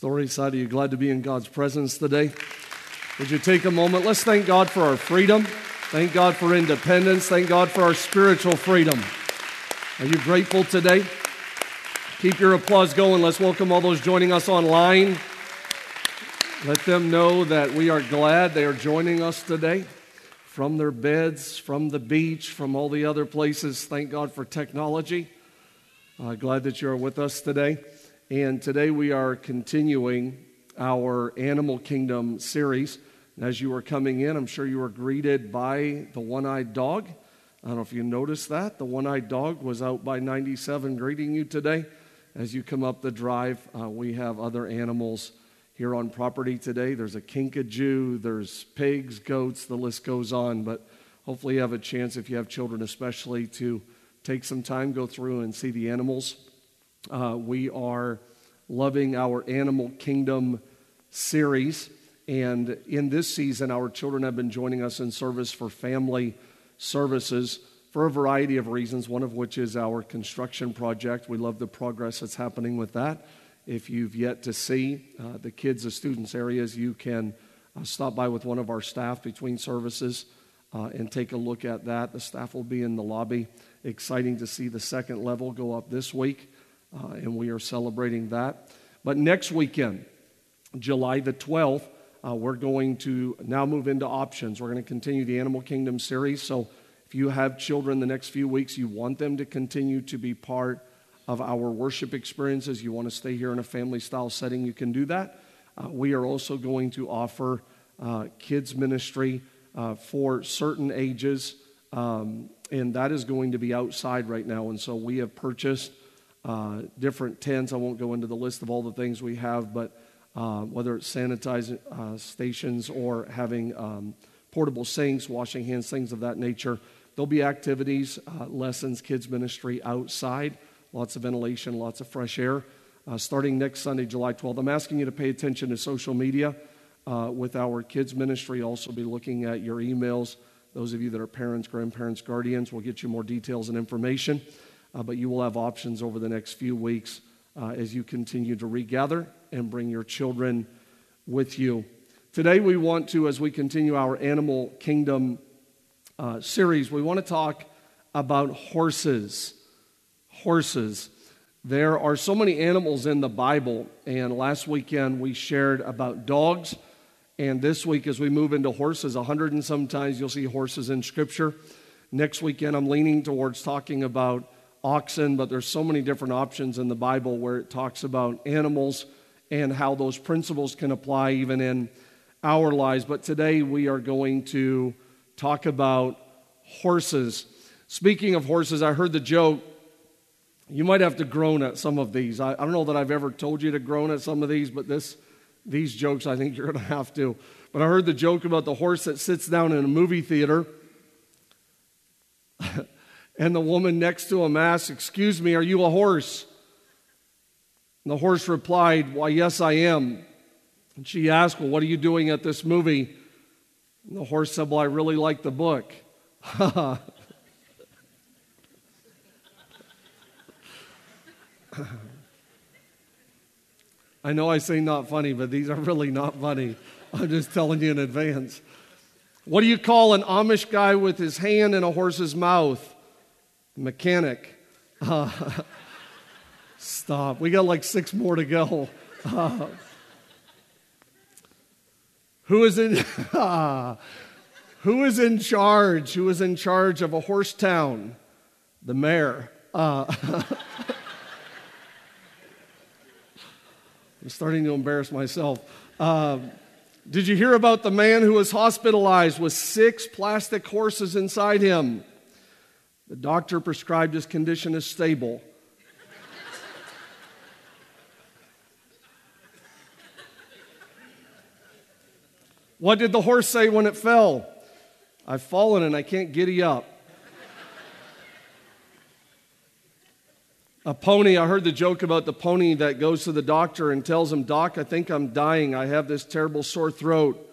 Story side, are you glad to be in God's presence today? Would you take a moment? Let's thank God for our freedom. Thank God for independence. Thank God for our spiritual freedom. Are you grateful today? Keep your applause going. Let's welcome all those joining us online. Let them know that we are glad they are joining us today from their beds, from the beach, from all the other places. Thank God for technology. Uh, glad that you are with us today. And today we are continuing our Animal Kingdom series. And as you were coming in, I'm sure you were greeted by the one eyed dog. I don't know if you noticed that. The one eyed dog was out by 97 greeting you today. As you come up the drive, uh, we have other animals here on property today. There's a kinkajou, there's pigs, goats, the list goes on. But hopefully, you have a chance, if you have children especially, to take some time, go through and see the animals. Uh, we are loving our Animal Kingdom series. And in this season, our children have been joining us in service for family services for a variety of reasons, one of which is our construction project. We love the progress that's happening with that. If you've yet to see uh, the kids, the students areas, you can uh, stop by with one of our staff between services uh, and take a look at that. The staff will be in the lobby. Exciting to see the second level go up this week, uh, and we are celebrating that. But next weekend, July the 12th, uh, we're going to now move into options. We're going to continue the Animal Kingdom series. So if you have children the next few weeks, you want them to continue to be part of our worship experiences, you want to stay here in a family style setting, you can do that. Uh, we are also going to offer uh, kids' ministry uh, for certain ages, um, and that is going to be outside right now. And so we have purchased uh, different tents. I won't go into the list of all the things we have, but uh, whether it's sanitizing uh, stations or having um, portable sinks, washing hands, things of that nature. There'll be activities, lessons, kids' ministry outside lots of ventilation, lots of fresh air. Uh, starting next Sunday, July 12th, I'm asking you to pay attention to social media uh, with our kids' ministry. Also, be looking at your emails. Those of you that are parents, grandparents, guardians, will get you more details and information. Uh, but you will have options over the next few weeks uh, as you continue to regather and bring your children with you. Today, we want to, as we continue our Animal Kingdom uh, series, we want to talk about horses horses. There are so many animals in the Bible, and last weekend we shared about dogs. And this week, as we move into horses, a hundred and sometimes you'll see horses in Scripture. Next weekend, I'm leaning towards talking about oxen, but there's so many different options in the Bible where it talks about animals and how those principles can apply even in our lives. But today we are going to talk about horses. Speaking of horses, I heard the joke you might have to groan at some of these. I, I don't know that I've ever told you to groan at some of these, but this, these jokes, I think you're going to have to. But I heard the joke about the horse that sits down in a movie theater, and the woman next to him asks, Excuse me, are you a horse? And the horse replied, Why, yes, I am. And she asked, Well, what are you doing at this movie? And the horse said, Well, I really like the book. I know I say not funny, but these are really not funny. I'm just telling you in advance. What do you call an Amish guy with his hand in a horse's mouth? Mechanic. Uh, stop. We got like six more to go. Uh, who is in who is in charge? Who is in charge of a horse town? The mayor. Uh, I'm starting to embarrass myself. Uh, did you hear about the man who was hospitalized with six plastic horses inside him? The doctor prescribed his condition as stable. what did the horse say when it fell? I've fallen and I can't giddy up. A pony, I heard the joke about the pony that goes to the doctor and tells him, Doc, I think I'm dying. I have this terrible sore throat.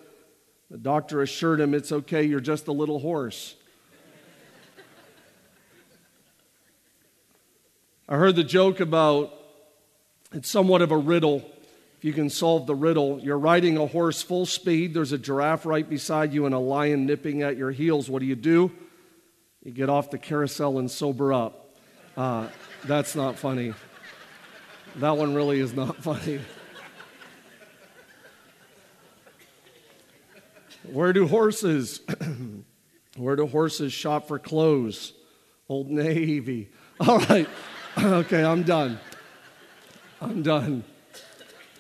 The doctor assured him, It's okay, you're just a little horse. I heard the joke about it's somewhat of a riddle. if you can solve the riddle, you're riding a horse full speed, there's a giraffe right beside you, and a lion nipping at your heels. What do you do? You get off the carousel and sober up. Uh, that's not funny. That one really is not funny. Where do horses? Where do horses shop for clothes? Old Navy. All right. okay, I'm done. I'm done.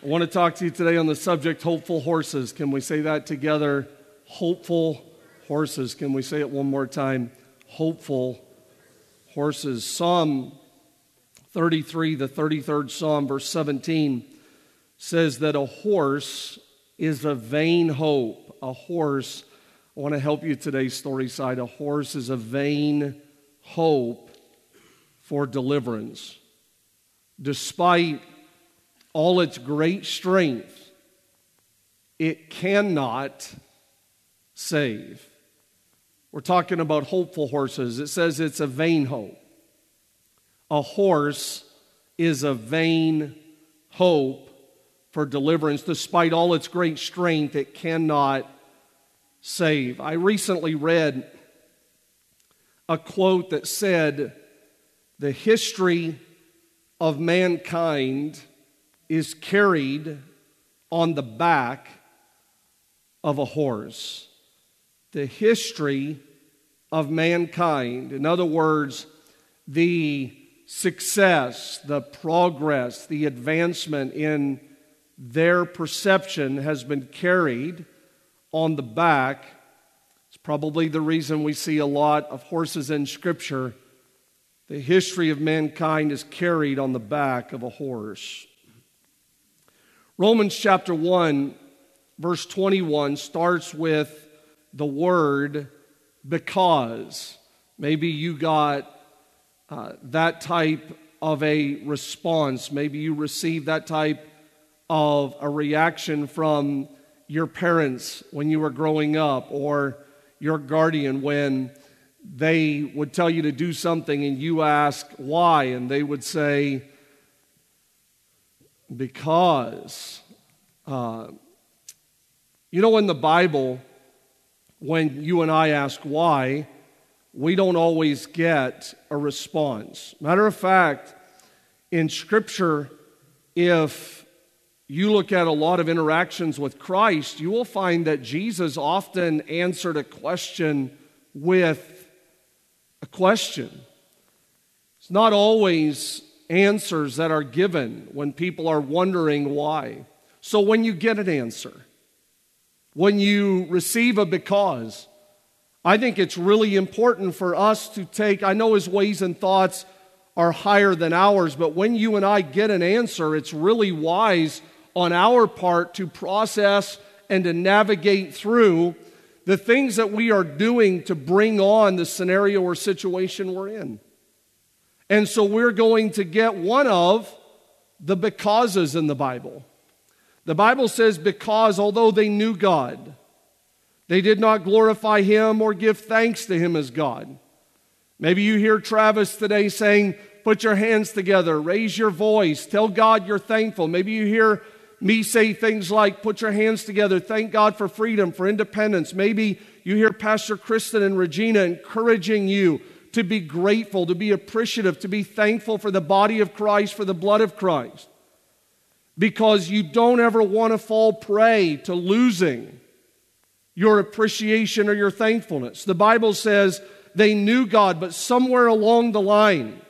I want to talk to you today on the subject hopeful horses. Can we say that together? Hopeful horses. Can we say it one more time? Hopeful horses. Psalm 33, the 33rd Psalm, verse 17, says that a horse is a vain hope. A horse, I want to help you today, Storyside. A horse is a vain hope for deliverance. Despite all its great strength, it cannot save. We're talking about hopeful horses. It says it's a vain hope. A horse is a vain hope for deliverance. Despite all its great strength, it cannot save. I recently read a quote that said, The history of mankind is carried on the back of a horse. The history of mankind, in other words, the success, the progress, the advancement in their perception has been carried on the back. It's probably the reason we see a lot of horses in Scripture. The history of mankind is carried on the back of a horse. Romans chapter 1, verse 21 starts with the word because. Maybe you got uh, that type of a response. Maybe you received that type of a reaction from your parents when you were growing up or your guardian when they would tell you to do something and you ask why, and they would say, because. Uh, you know, in the Bible, when you and I ask why, we don't always get a response. Matter of fact, in Scripture, if you look at a lot of interactions with Christ, you will find that Jesus often answered a question with a question. It's not always answers that are given when people are wondering why. So when you get an answer, when you receive a because, I think it's really important for us to take, I know his ways and thoughts are higher than ours, but when you and I get an answer, it's really wise on our part to process and to navigate through the things that we are doing to bring on the scenario or situation we're in. And so we're going to get one of the becauses in the Bible. The Bible says, because although they knew God, they did not glorify him or give thanks to him as God. Maybe you hear Travis today saying, Put your hands together, raise your voice, tell God you're thankful. Maybe you hear me say things like, Put your hands together, thank God for freedom, for independence. Maybe you hear Pastor Kristen and Regina encouraging you to be grateful, to be appreciative, to be thankful for the body of Christ, for the blood of Christ. Because you don't ever want to fall prey to losing your appreciation or your thankfulness. The Bible says they knew God, but somewhere along the line,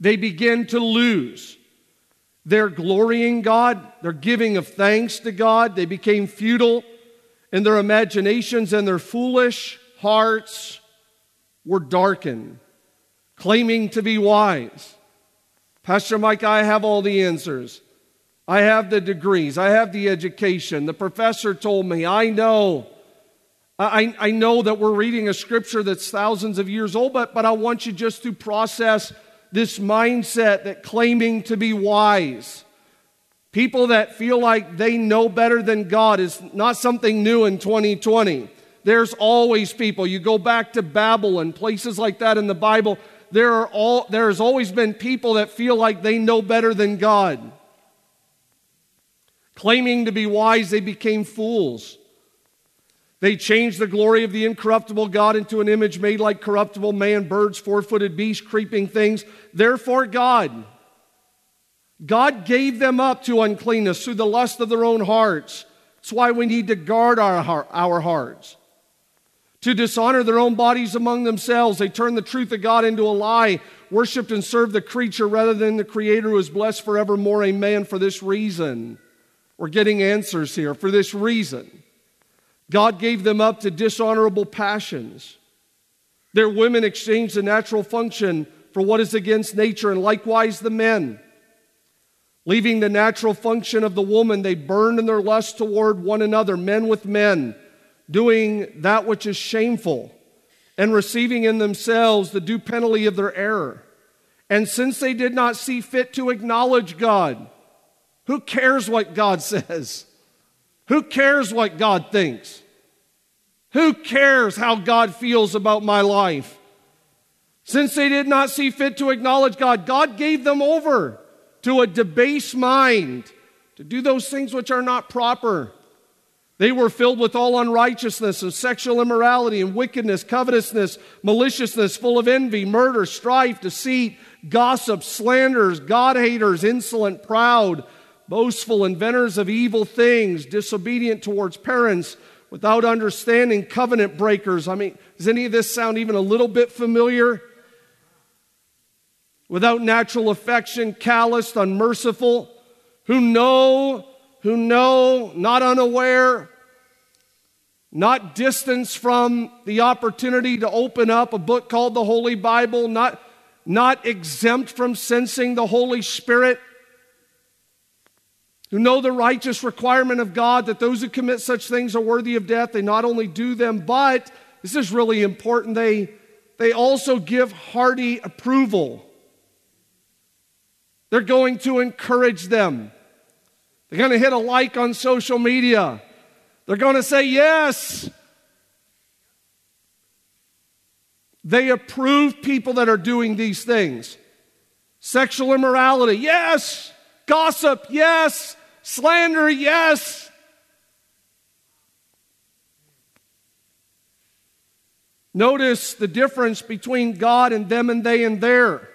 they begin to lose their glorying God, they're giving of thanks to God. They became futile in their imaginations, and their foolish hearts were darkened, claiming to be wise. Pastor Mike, I have all the answers. I have the degrees, I have the education. The professor told me, I know. I, I know that we're reading a scripture that's thousands of years old, but, but I want you just to process this mindset that claiming to be wise, people that feel like they know better than God, is not something new in 2020. There's always people. You go back to Babylon, places like that in the Bible. There are all, there has always been people that feel like they know better than God. Claiming to be wise, they became fools. They changed the glory of the incorruptible God into an image made like corruptible man, birds, four footed beasts, creeping things. Therefore, God, God gave them up to uncleanness through the lust of their own hearts. That's why we need to guard our, our hearts. To dishonor their own bodies among themselves, they turned the truth of God into a lie, worshiped and served the creature rather than the Creator who is blessed forevermore. Amen. For this reason, we're getting answers here. For this reason, God gave them up to dishonorable passions. Their women exchanged the natural function for what is against nature, and likewise the men. Leaving the natural function of the woman, they burned in their lust toward one another, men with men, doing that which is shameful, and receiving in themselves the due penalty of their error. And since they did not see fit to acknowledge God, who cares what God says? Who cares what God thinks? Who cares how God feels about my life? Since they did not see fit to acknowledge God, God gave them over to a debased mind to do those things which are not proper. They were filled with all unrighteousness and sexual immorality and wickedness, covetousness, maliciousness, full of envy, murder, strife, deceit, gossip, slanders, God haters, insolent, proud, boastful, inventors of evil things, disobedient towards parents, without understanding, covenant breakers. I mean, does any of this sound even a little bit familiar? without natural affection, calloused, unmerciful, who know, who know, not unaware, not distance from the opportunity to open up a book called the Holy Bible, not, not exempt from sensing the Holy Spirit, who know the righteous requirement of God that those who commit such things are worthy of death. They not only do them, but this is really important, they, they also give hearty approval. They're going to encourage them. They're going to hit a like on social media. They're going to say yes. They approve people that are doing these things. Sexual immorality, yes. Gossip, yes. Slander, yes. Notice the difference between God and them and they and there.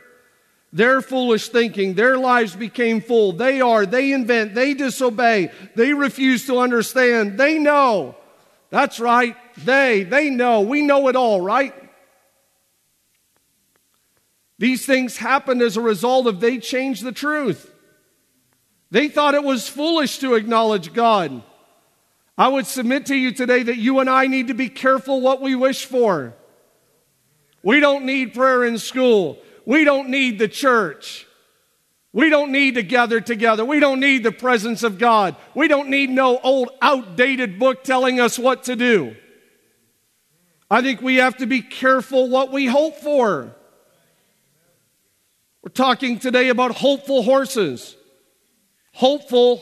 Their foolish thinking, their lives became full. They are, they invent, they disobey, they refuse to understand. They know. That's right. They, they know. We know it all, right? These things happened as a result of they changed the truth. They thought it was foolish to acknowledge God. I would submit to you today that you and I need to be careful what we wish for. We don't need prayer in school. We don't need the church. We don't need to gather together. We don't need the presence of God. We don't need no old outdated book telling us what to do. I think we have to be careful what we hope for. We're talking today about hopeful horses. Hopeful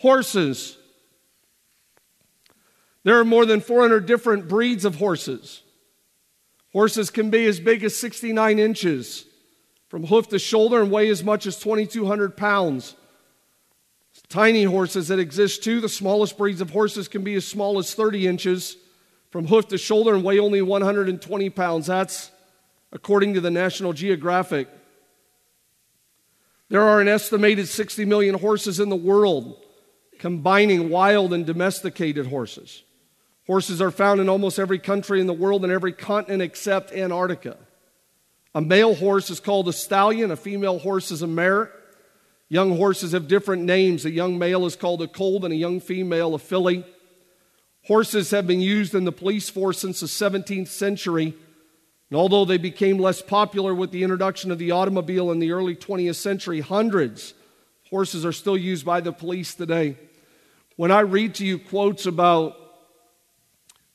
horses. There are more than 400 different breeds of horses. Horses can be as big as 69 inches from hoof to shoulder and weigh as much as 2,200 pounds. Tiny horses that exist too. The smallest breeds of horses can be as small as 30 inches from hoof to shoulder and weigh only 120 pounds. That's according to the National Geographic. There are an estimated 60 million horses in the world, combining wild and domesticated horses. Horses are found in almost every country in the world and every continent except Antarctica. A male horse is called a stallion, a female horse is a mare. Young horses have different names. A young male is called a colt, and a young female a filly. Horses have been used in the police force since the 17th century. And although they became less popular with the introduction of the automobile in the early 20th century, hundreds of horses are still used by the police today. When I read to you quotes about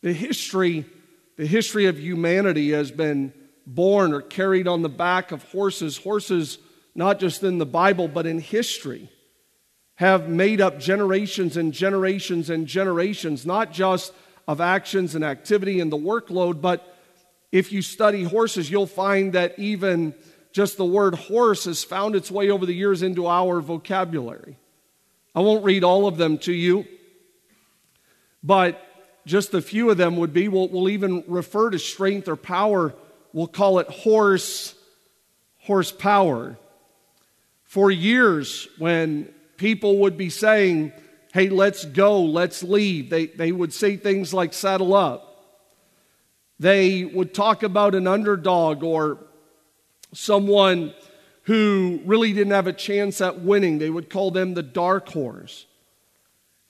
the history, the history of humanity has been born or carried on the back of horses. Horses, not just in the Bible, but in history, have made up generations and generations and generations, not just of actions and activity and the workload, but if you study horses, you'll find that even just the word horse has found its way over the years into our vocabulary. I won't read all of them to you, but just a few of them would be we'll, we'll even refer to strength or power, we'll call it horse, horsepower. For years, when people would be saying, hey, let's go, let's leave, they, they would say things like saddle up. They would talk about an underdog or someone who really didn't have a chance at winning. They would call them the dark horse.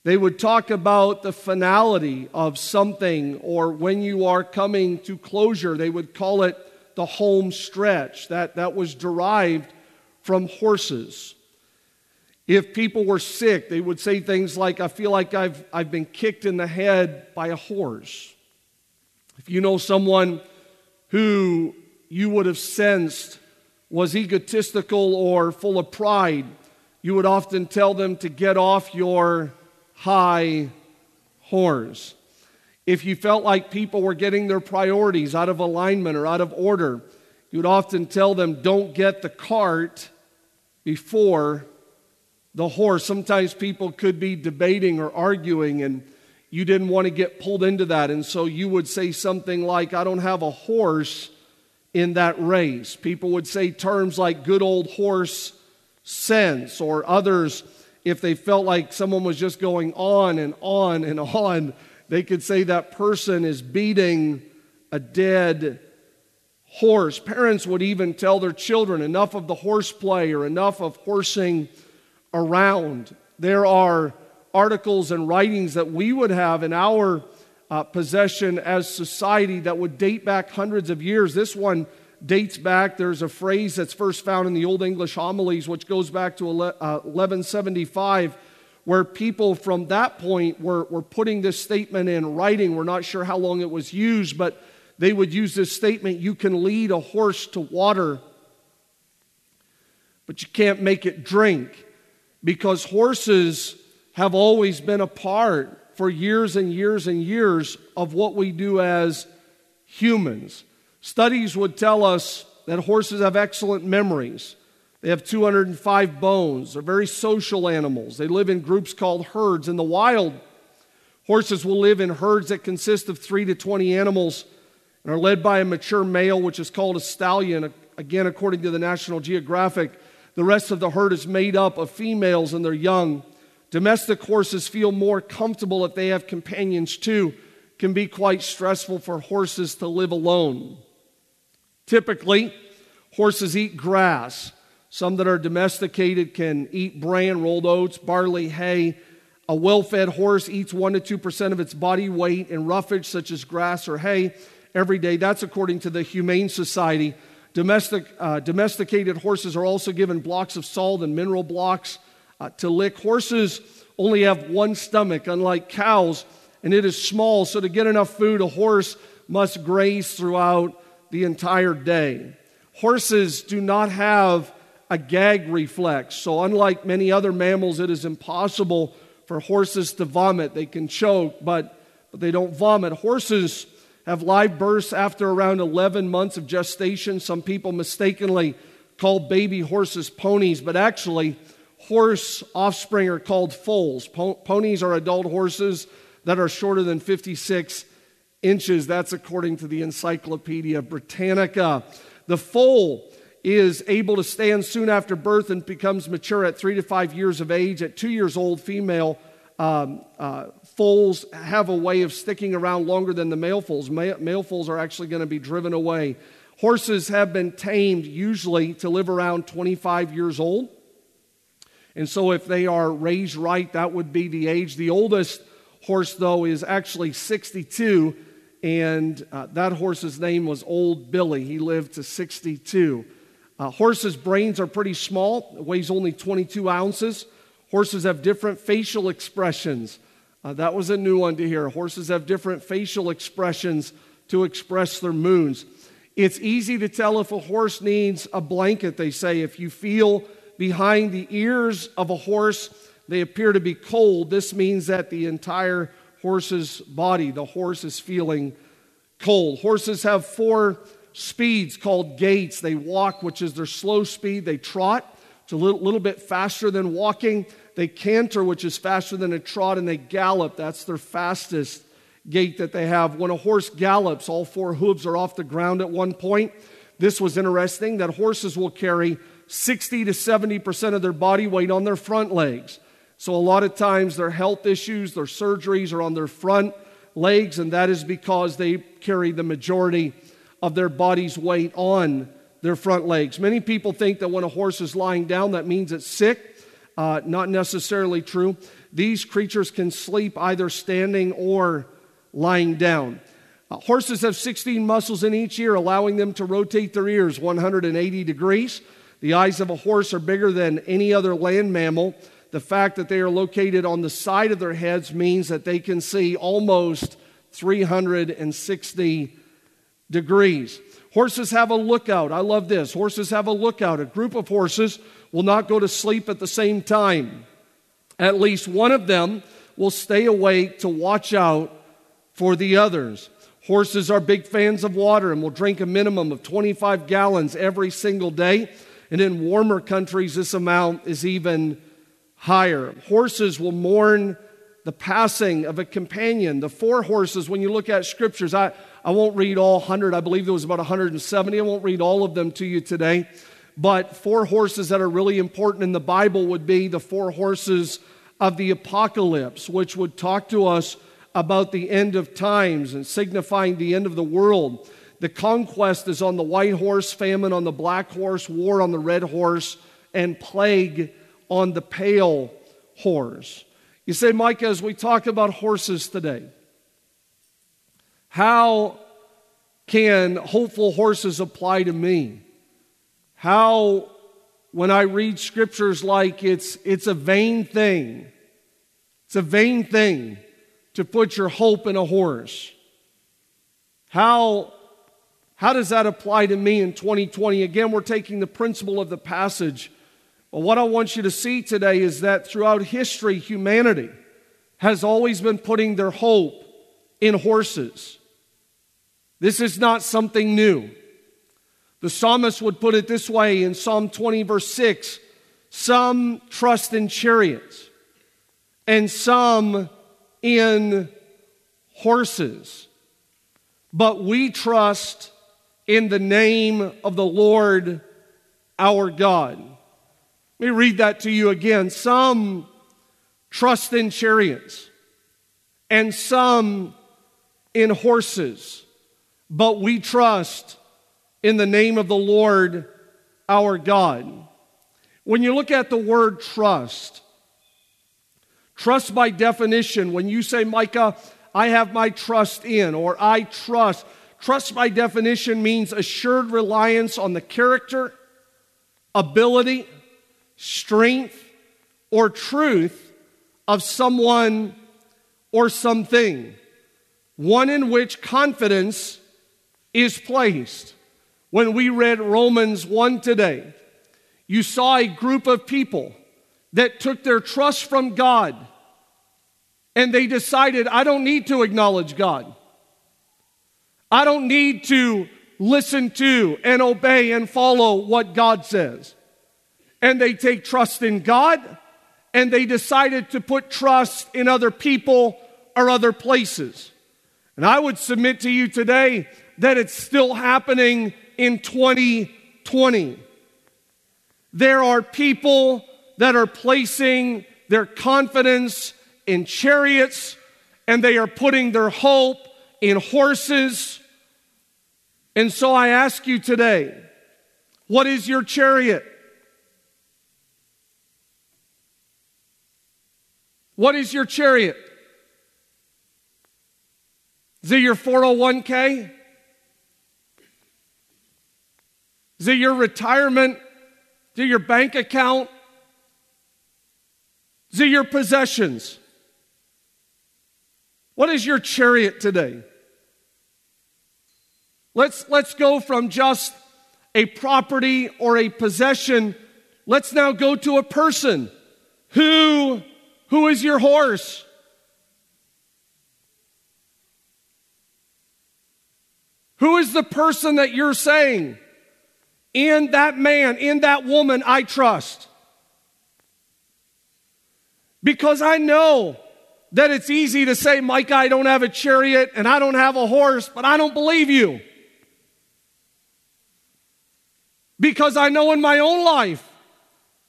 They would talk about the finality of something, or when you are coming to closure, they would call it the home stretch. That, that was derived from horses. If people were sick, they would say things like, I feel like I've, I've been kicked in the head by a horse. If you know someone who you would have sensed was egotistical or full of pride, you would often tell them to get off your high horse. If you felt like people were getting their priorities out of alignment or out of order, you would often tell them, don't get the cart before the horse. Sometimes people could be debating or arguing, and you didn't want to get pulled into that. And so you would say something like, I don't have a horse in that race. People would say terms like good old horse sense, or others, if they felt like someone was just going on and on and on, they could say that person is beating a dead horse. Parents would even tell their children enough of the horseplay or enough of horsing around. There are articles and writings that we would have in our uh, possession as society that would date back hundreds of years. This one dates back, there's a phrase that's first found in the Old English homilies, which goes back to 1175, uh, where people from that point were, were putting this statement in writing. We're not sure how long it was used, but they would use this statement you can lead a horse to water, but you can't make it drink because horses have always been a part for years and years and years of what we do as humans. Studies would tell us that horses have excellent memories. They have 205 bones. They're very social animals. They live in groups called herds. In the wild, horses will live in herds that consist of 3 to 20 animals and are led by a mature male, which is called a stallion, again, according to the National Geographic. The rest of the herd is made up of females and their young. Domestic horses feel more comfortable if they have companions too. Can be quite stressful for horses to live alone. Typically, horses eat grass. Some that are domesticated can eat bran, rolled oats, barley, hay. A well fed horse eats 1% to 2% of its body weight in roughage, such as grass or hay, every day. That's according to the Humane Society. Domestic, uh, domesticated horses are also given blocks of salt and mineral blocks uh, to lick. Horses only have one stomach, unlike cows, and it is small, so to get enough food, a horse must graze throughout the entire day. Horses do not have a gag reflex, so unlike many other mammals, it is impossible for horses to vomit. They can choke, but, but they don't vomit. Horses have live births after around 11 months of gestation. Some people mistakenly call baby horses ponies, but actually, horse offspring are called foals. Ponies are adult horses that are shorter than 56 inches. That's according to the Encyclopedia Britannica. The foal is able to stand soon after birth and becomes mature at three to five years of age. At two years old, female um, uh, foals have a way of sticking around longer than the male foals. Male, male foals are actually going to be driven away. Horses have been tamed usually to live around 25 years old. And so, if they are raised right, that would be the age. The oldest horse, though, is actually 62, and uh, that horse's name was Old Billy. He lived to 62. Uh, horses' brains are pretty small, it weighs only 22 ounces. Horses have different facial expressions. Uh, that was a new one to hear. Horses have different facial expressions to express their moods. It's easy to tell if a horse needs a blanket, they say. If you feel behind the ears of a horse, they appear to be cold. This means that the entire horse's body, the horse is feeling cold. Horses have four speeds called gaits. They walk, which is their slow speed, they trot, It's a little, little bit faster than walking. They canter, which is faster than a trot, and they gallop. That's their fastest gait that they have. When a horse gallops, all four hooves are off the ground at one point. This was interesting that horses will carry 60 to 70% of their body weight on their front legs. So, a lot of times, their health issues, their surgeries are on their front legs, and that is because they carry the majority of their body's weight on their front legs. Many people think that when a horse is lying down, that means it's sick. Uh, not necessarily true. These creatures can sleep either standing or lying down. Uh, horses have 16 muscles in each ear, allowing them to rotate their ears 180 degrees. The eyes of a horse are bigger than any other land mammal. The fact that they are located on the side of their heads means that they can see almost 360 degrees. Horses have a lookout. I love this. Horses have a lookout. A group of horses will not go to sleep at the same time. At least one of them will stay awake to watch out for the others. Horses are big fans of water and will drink a minimum of 25 gallons every single day. And in warmer countries, this amount is even higher. Horses will mourn the passing of a companion. The four horses, when you look at scriptures, I, I won't read all 100. I believe there was about 170. I won't read all of them to you today. But four horses that are really important in the Bible would be the four horses of the apocalypse, which would talk to us about the end of times and signifying the end of the world. The conquest is on the white horse, famine on the black horse, war on the red horse, and plague on the pale horse. You say, Micah, as we talk about horses today, how can hopeful horses apply to me? How, when I read scriptures like it's, it's a vain thing, it's a vain thing to put your hope in a horse. How, how does that apply to me in 2020? Again, we're taking the principle of the passage. But what I want you to see today is that throughout history, humanity has always been putting their hope in horses. This is not something new. The psalmist would put it this way in Psalm 20, verse 6 Some trust in chariots, and some in horses, but we trust in the name of the Lord our God. Let me read that to you again. Some trust in chariots and some in horses, but we trust in the name of the Lord our God. When you look at the word trust, Trust by definition, when you say, Micah, I have my trust in, or I trust, trust by definition means assured reliance on the character, ability, strength, or truth of someone or something. One in which confidence is placed. When we read Romans 1 today, you saw a group of people that took their trust from God and they decided, I don't need to acknowledge God. I don't need to listen to and obey and follow what God says. And they take trust in God and they decided to put trust in other people or other places. And I would submit to you today that it's still happening in 2020. There are people that are placing their confidence in chariots and they are putting their hope in horses. And so I ask you today, what is your chariot? What is your chariot? Is it your 401k? Is it your retirement? Is it your bank account? Is it your possessions? What is your chariot today? Let's, let's go from just a property or a possession. Let's now go to a person. Who, who is your horse? Who is the person that you're saying, in that man, in that woman, I trust? Because I know that it's easy to say, Mike, I don't have a chariot and I don't have a horse, but I don't believe you. Because I know in my own life,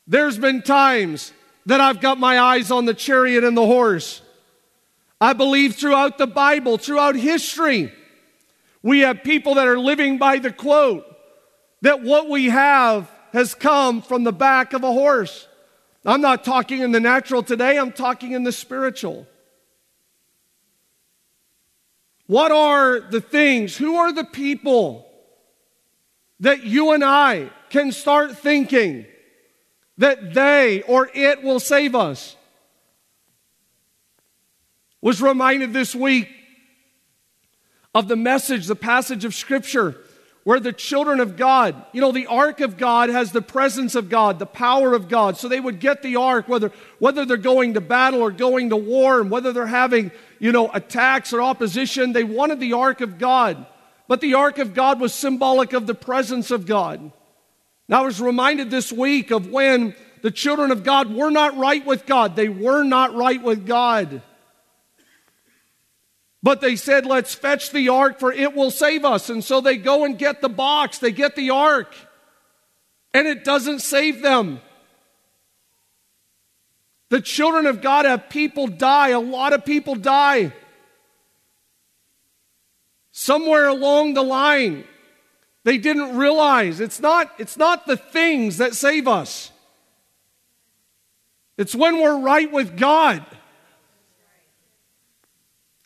there's been times that I've got my eyes on the chariot and the horse. I believe throughout the Bible, throughout history, we have people that are living by the quote that what we have has come from the back of a horse. I'm not talking in the natural today, I'm talking in the spiritual. What are the things? Who are the people that you and I can start thinking that they or it will save us? Was reminded this week of the message, the passage of Scripture where the children of God, you know, the ark of God has the presence of God, the power of God. So they would get the ark, whether, whether they're going to battle or going to war, and whether they're having, you know, attacks or opposition, they wanted the ark of God. But the ark of God was symbolic of the presence of God. Now, I was reminded this week of when the children of God were not right with God. They were not right with God. But they said, let's fetch the ark for it will save us. And so they go and get the box, they get the ark, and it doesn't save them. The children of God have people die, a lot of people die. Somewhere along the line, they didn't realize it's not, it's not the things that save us. It's when we're right with God.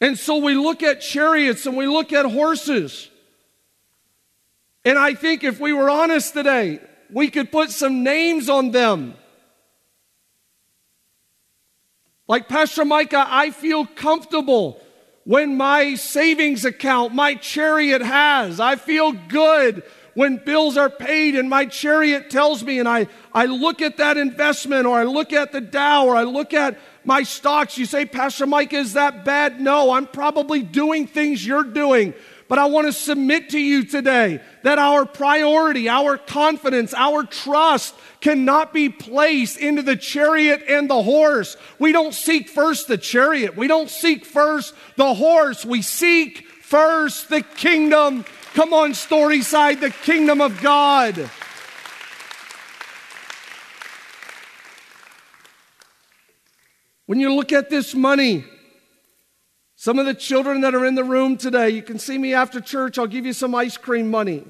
And so we look at chariots and we look at horses. And I think if we were honest today, we could put some names on them. Like Pastor Micah, I feel comfortable when my savings account, my chariot has. I feel good when bills are paid and my chariot tells me, and I, I look at that investment or I look at the Dow or I look at my stocks. You say, Pastor Mike, is that bad? No, I'm probably doing things you're doing. But I want to submit to you today that our priority, our confidence, our trust cannot be placed into the chariot and the horse. We don't seek first the chariot. We don't seek first the horse. We seek first the kingdom. Come on, Storyside, the kingdom of God. When you look at this money, some of the children that are in the room today, you can see me after church, I'll give you some ice cream money.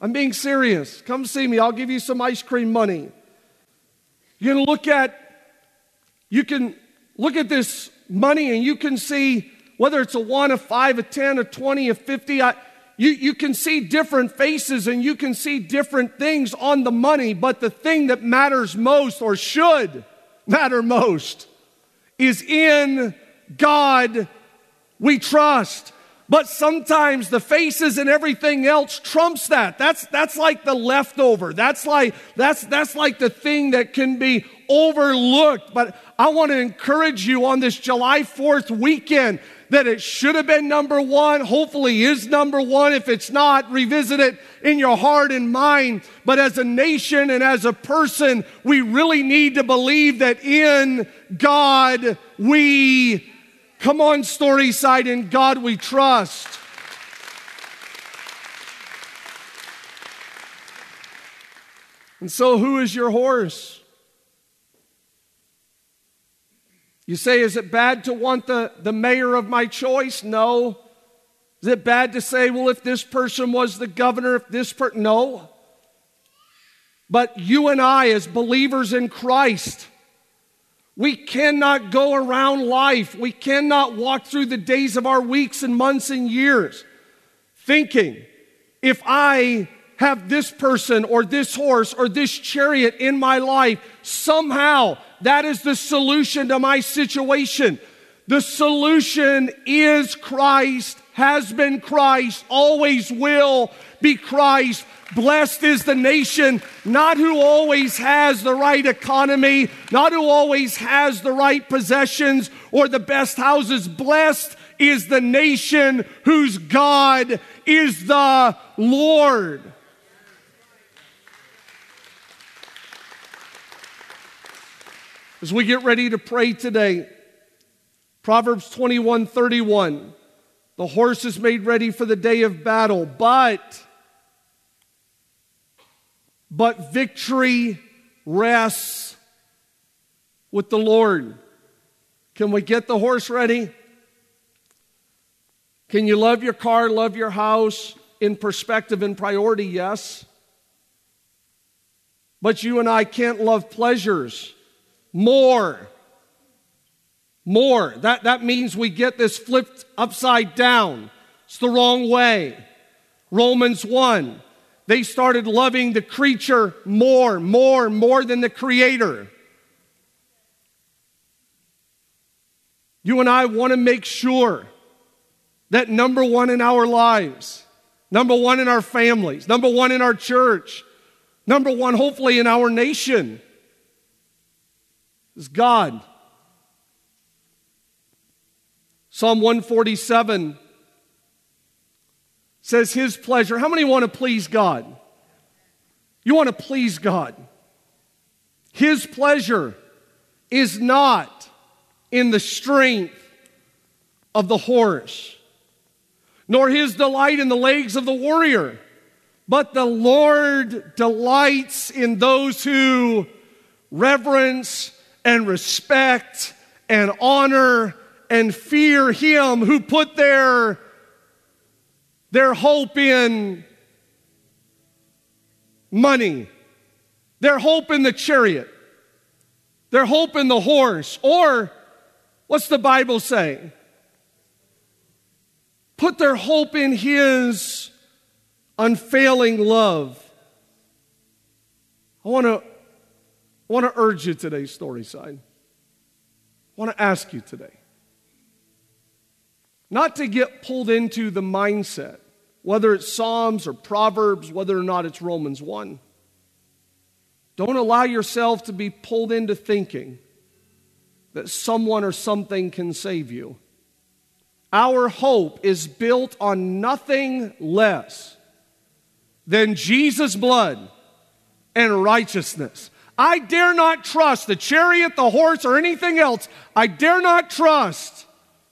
I'm being serious. Come see me, I'll give you some ice cream money. You can look at you can look at this money and you can see whether it's a 1, a 5, a 10, a 20, a 50, I, you, you can see different faces and you can see different things on the money, but the thing that matters most or should matter most is in God we trust. But sometimes the faces and everything else trumps that. That's, that's like the leftover. That's like, that's, that's like the thing that can be overlooked. But I want to encourage you on this July 4th weekend that it should have been number one, hopefully is number one. If it's not, revisit it in your heart and mind. But as a nation and as a person, we really need to believe that in God we, come on, story side, in God we trust. And so, who is your horse? You say, is it bad to want the, the mayor of my choice? No. Is it bad to say, well, if this person was the governor, if this person, no. But you and I, as believers in Christ, we cannot go around life, we cannot walk through the days of our weeks and months and years thinking, if I have this person or this horse or this chariot in my life, somehow that is the solution to my situation. The solution is Christ, has been Christ, always will be Christ. Blessed is the nation, not who always has the right economy, not who always has the right possessions or the best houses. Blessed is the nation whose God is the Lord. As we get ready to pray today, Proverbs 21 31. The horse is made ready for the day of battle, but but victory rests with the Lord. Can we get the horse ready? Can you love your car, love your house in perspective and priority? Yes. But you and I can't love pleasures more. More. That, that means we get this flipped upside down. It's the wrong way. Romans 1. They started loving the creature more, more, more than the creator. You and I want to make sure that number one in our lives, number one in our families, number one in our church, number one, hopefully, in our nation is God. Psalm 147 says, His pleasure. How many want to please God? You want to please God. His pleasure is not in the strength of the horse, nor his delight in the legs of the warrior. But the Lord delights in those who reverence and respect and honor and fear him who put their, their hope in money, their hope in the chariot, their hope in the horse, or what's the Bible say? Put their hope in his unfailing love. I want to I want to urge you today, Storyside. I want to ask you today not to get pulled into the mindset, whether it's Psalms or Proverbs, whether or not it's Romans 1. Don't allow yourself to be pulled into thinking that someone or something can save you. Our hope is built on nothing less than Jesus' blood and righteousness. I dare not trust the chariot, the horse, or anything else. I dare not trust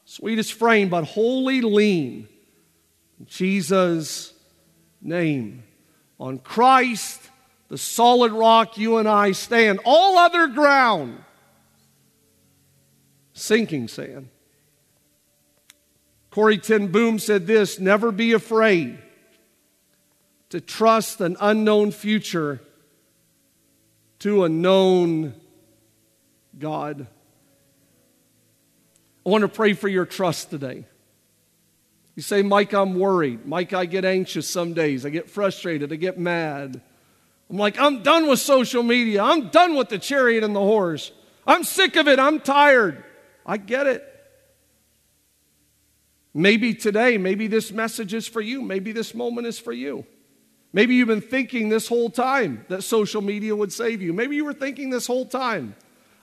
sweetest frame, but wholly lean. In Jesus' name. On Christ, the solid rock, you and I stand. All other ground, sinking sand. Corrie ten Boom said this Never be afraid to trust an unknown future to a known God. I want to pray for your trust today. You say, Mike, I'm worried. Mike, I get anxious some days. I get frustrated. I get mad. I'm like, I'm done with social media. I'm done with the chariot and the horse. I'm sick of it. I'm tired. I get it. Maybe today, maybe this message is for you. Maybe this moment is for you. Maybe you've been thinking this whole time that social media would save you. Maybe you were thinking this whole time.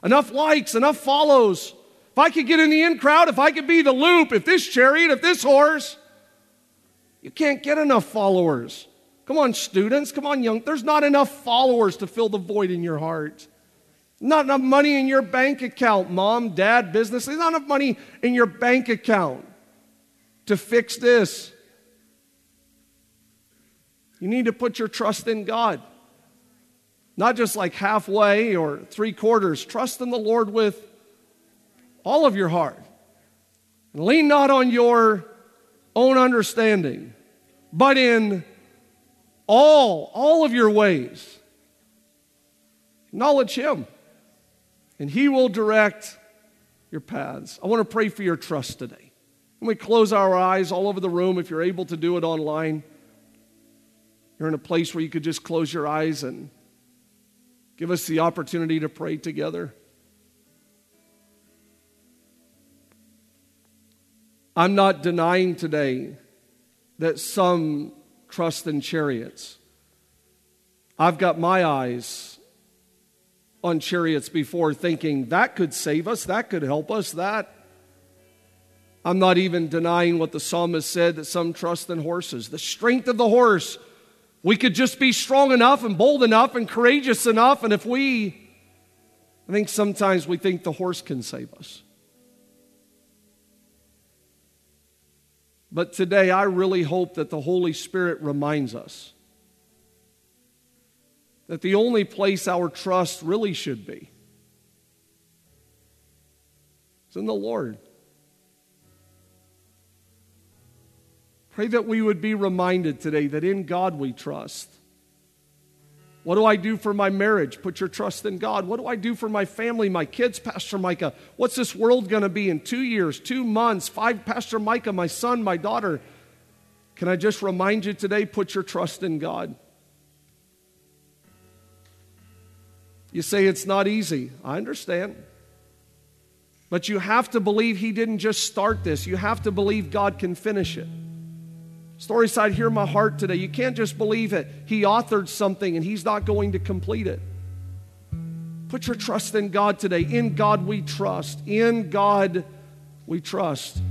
Enough likes, enough follows, if I could get in the in crowd, if I could be the loop, if this chariot, if this horse, you can't get enough followers. Come on, students, come on, young. There's not enough followers to fill the void in your heart. Not enough money in your bank account, mom, dad, business. There's not enough money in your bank account to fix this. You need to put your trust in God. Not just like halfway or three quarters. Trust in the Lord with all of your heart. Lean not on your own understanding, but in all, all of your ways. Acknowledge Him, and He will direct your paths. I want to pray for your trust today. When we close our eyes all over the room, if you're able to do it online, you're in a place where you could just close your eyes and give us the opportunity to pray together. I'm not denying today that some trust in chariots. I've got my eyes on chariots before thinking that could save us, that could help us, that. I'm not even denying what the psalmist said that some trust in horses. The strength of the horse, we could just be strong enough and bold enough and courageous enough, and if we I think sometimes we think the horse can save us. But today, I really hope that the Holy Spirit reminds us that the only place our trust really should be is in the Lord. Pray that we would be reminded today that in God we trust. What do I do for my marriage? Put your trust in God. What do I do for my family, my kids, Pastor Micah? What's this world going to be in two years, two months, five, Pastor Micah, my son, my daughter? Can I just remind you today, put your trust in God? You say it's not easy. I understand. But you have to believe He didn't just start this, you have to believe God can finish it. Storyside, hear my heart today. You can't just believe it. He authored something and He's not going to complete it. Put your trust in God today. In God we trust. In God we trust.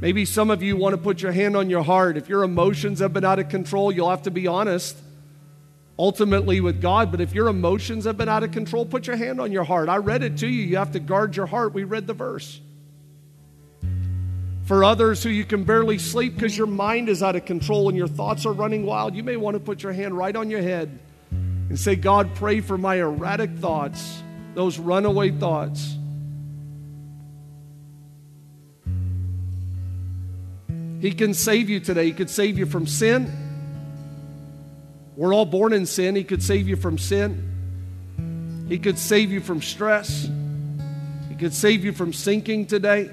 Maybe some of you want to put your hand on your heart. If your emotions have been out of control, you'll have to be honest ultimately with God. But if your emotions have been out of control, put your hand on your heart. I read it to you. You have to guard your heart. We read the verse. For others who you can barely sleep because your mind is out of control and your thoughts are running wild, you may want to put your hand right on your head and say, God, pray for my erratic thoughts, those runaway thoughts. He can save you today. He could save you from sin. We're all born in sin. He could save you from sin. He could save you from stress. He could save you from sinking today.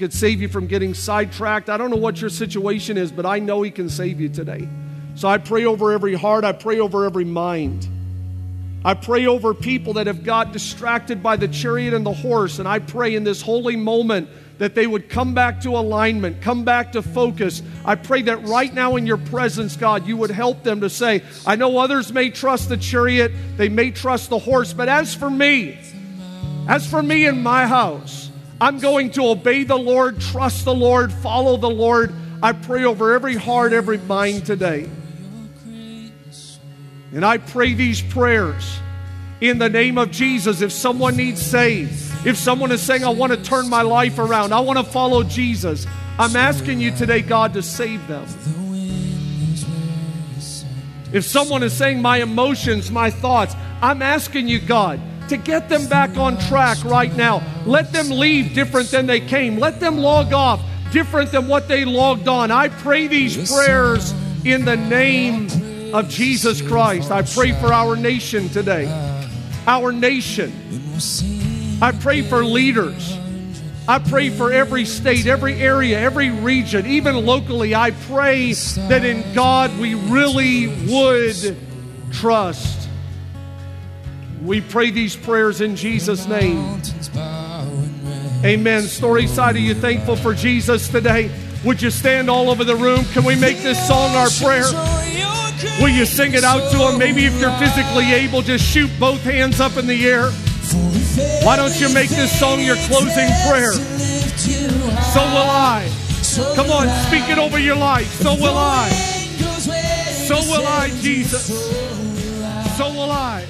Could save you from getting sidetracked. I don't know what your situation is, but I know He can save you today. So I pray over every heart. I pray over every mind. I pray over people that have got distracted by the chariot and the horse. And I pray in this holy moment that they would come back to alignment, come back to focus. I pray that right now in your presence, God, you would help them to say, I know others may trust the chariot, they may trust the horse, but as for me, as for me and my house, I'm going to obey the Lord, trust the Lord, follow the Lord. I pray over every heart, every mind today. And I pray these prayers in the name of Jesus. If someone needs saved, if someone is saying, I want to turn my life around, I want to follow Jesus, I'm asking you today, God, to save them. If someone is saying, My emotions, my thoughts, I'm asking you, God, to get them back on track right now. Let them leave different than they came. Let them log off different than what they logged on. I pray these prayers in the name of Jesus Christ. I pray for our nation today. Our nation. I pray for leaders. I pray for every state, every area, every region, even locally. I pray that in God we really would trust. We pray these prayers in Jesus' name. Amen. Story side, are you thankful for Jesus today? Would you stand all over the room? Can we make this song our prayer? Will you sing it out to him? Maybe if you're physically able, just shoot both hands up in the air. Why don't you make this song your closing prayer? So will I. Come on, speak it over your life. So will I. So will I, Jesus. So will I.